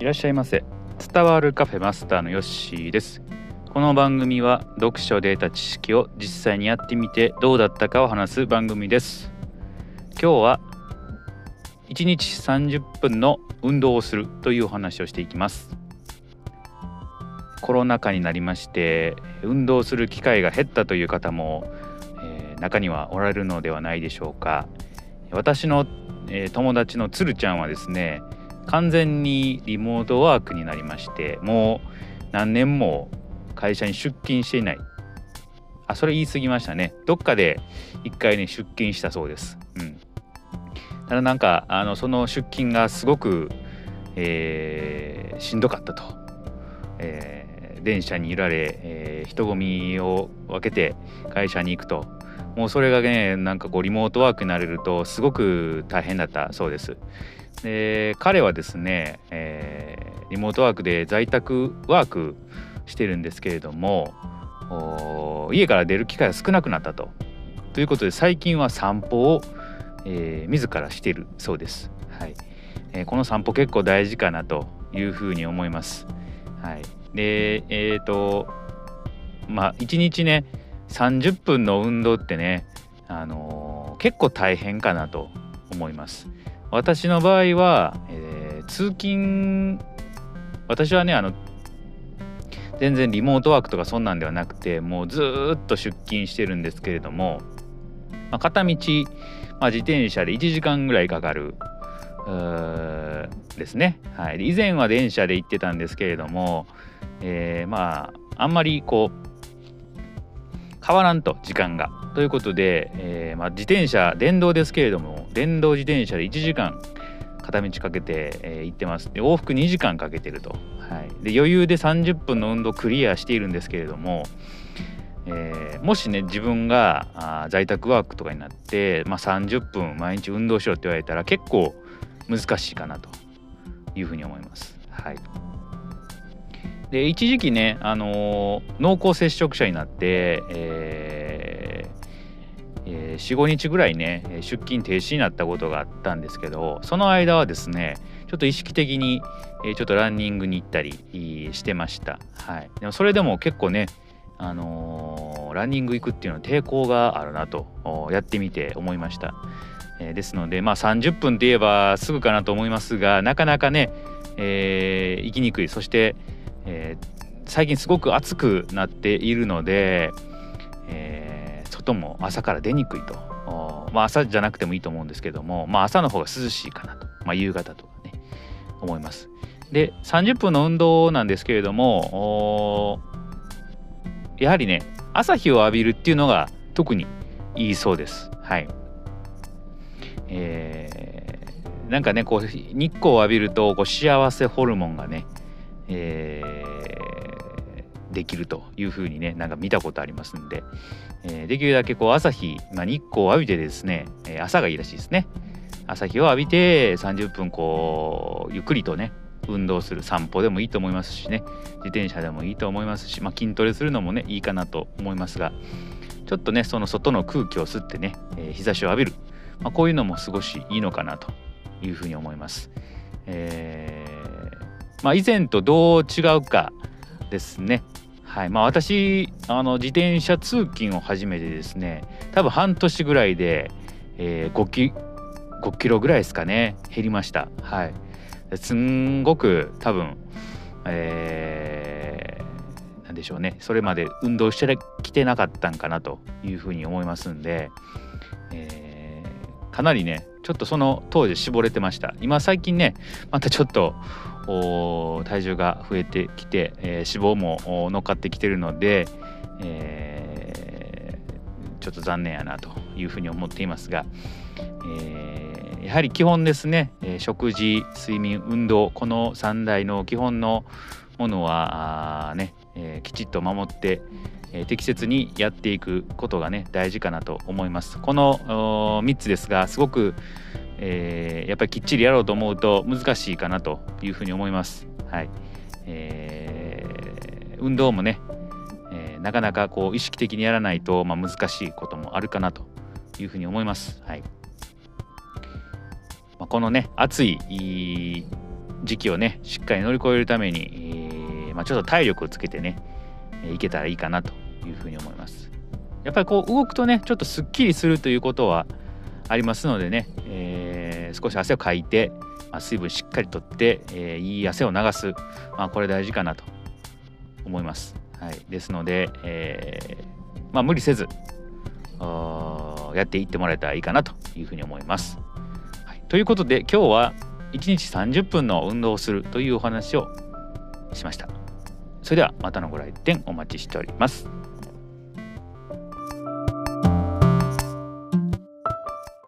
いらっしゃいませ。伝わるカフェマスターのヨッシーです。この番組は読書で得た知識を実際にやってみてどうだったかを話す番組です。今日は1日30分の運動をするというお話をしていきます。コロナ禍になりまして運動する機会が減ったという方も、えー、中にはおられるのではないでしょうか。私の、えー、友達のつるちゃんはですね完全にリモートワークになりましてもう何年も会社に出勤していない。あそれ言い過ぎましたね。どっかで一回ね出勤したそうです。うん。ただなんかあのその出勤がすごく、えー、しんどかったと、えー、電車に揺られ、えー、人混みを分けて会社に行くと。もうそれがねなんかこうリモートワークになれるとすごく大変だったそうです。で彼はですね、えー、リモートワークで在宅ワークしてるんですけれども家から出る機会が少なくなったと。ということで最近は散歩を、えー、自らしてるそうです。はいえー、この散歩結構大事かなというふうに思います。はい、でえっ、ー、とまあ1日ね30分の運動ってね、あのー、結構大変かなと思います。私の場合は、えー、通勤私はねあの全然リモートワークとかそんなんではなくてもうずっと出勤してるんですけれども、まあ、片道、まあ、自転車で1時間ぐらいかかるですね、はい、以前は電車で行ってたんですけれども、えー、まああんまりこう変わらんと時間が。ということで、えー、まあ、自転車電動ですけれども電動自転車で1時間片道かけて、えー、行ってますで往復2時間かけてると、はい、で余裕で30分の運動クリアしているんですけれども、えー、もしね自分があ在宅ワークとかになって、まあ、30分毎日運動しろって言われたら結構難しいかなというふうに思います。はいで一時期ね、あの、濃厚接触者になって、えーえー、45日ぐらいね出勤停止になったことがあったんですけどその間はですねちょっと意識的に、え、ちょっとランニングに行ったりしてました。はい、でもそれでも結構ねあのー、ランニング行くっていうのは抵抗があるなとやってみて思いました。えー、ですのでまあ30分って言えばすぐかなと思いますがなかなかね、えー、行きにくいそしてえー、最近すごく暑くなっているので、えー、外も朝から出にくいと、まあ、朝じゃなくてもいいと思うんですけども、まあ、朝の方が涼しいかなと、まあ、夕方とかね思います。で30分の運動なんですけれどもやはりね朝日を浴びるっていうのが特にいいそうです。はい。えー、なんかねこう日光を浴びるとこう幸せホルモンがねえー、できるというふうにねなんか見たことありますんで、えー、できるだけこう朝日、まあ、日光を浴びてですね、え、朝がいいらしいですね朝日を浴びて30分こうゆっくりとね運動する散歩でもいいと思いますしね自転車でもいいと思いますし、まあ、筋トレするのもねいいかなと思いますがちょっとねその外の空気を吸ってね、えー、日差しを浴びる、まあ、こういうのも少しいいのかなというふうに思います。えーまあ、以前とどう違うかですね。はい。まあ、私あの自転車通勤を始めてですね多分半年ぐらいで、えー、5, キ5キロぐらいですかね減りました。はい。すんごく多分えー、なんでしょうね。それまで運動してきてなかったんかなというふうに思いますんで、えー、かなりねちょっとその当時絞れてました。今最近ねまたちょっと体重が増えてきて、えー、脂肪も乗っかってきてるので、えー、ちょっと残念やなというふうに思っていますが、えー、やはり基本ですね、食事睡眠運動この3大の基本のものはね、えきちっと守って、え適切にやっていくことがね大事かなと思います。この3つですがすごくえー、やっぱりきっちりやろうと思うと難しいかなというふうに思います。はいえー、運動もね、えー、なかなかこう意識的にやらないと、まあ、難しいこともあるかなというふうに思います。はいまあ、このね暑い時期をねしっかり乗り越えるために、えー、まあ、ちょっと体力をつけてねいけたらいいかなというふうに思いますやっぱりこう動くとねちょっとすっきりするということはありますのでね、えー、少し汗をかいて、まあ、水分しっかりとって、えー、いい汗を流す、まあ、これ大事かなと思います、はい、ですので、えまあ、無理せずやっていってもらえたらいいかなというふうに思います。はい、ということで今日は1日30分の運動をするというお話をしました。それではまたのご来店お待ちしております。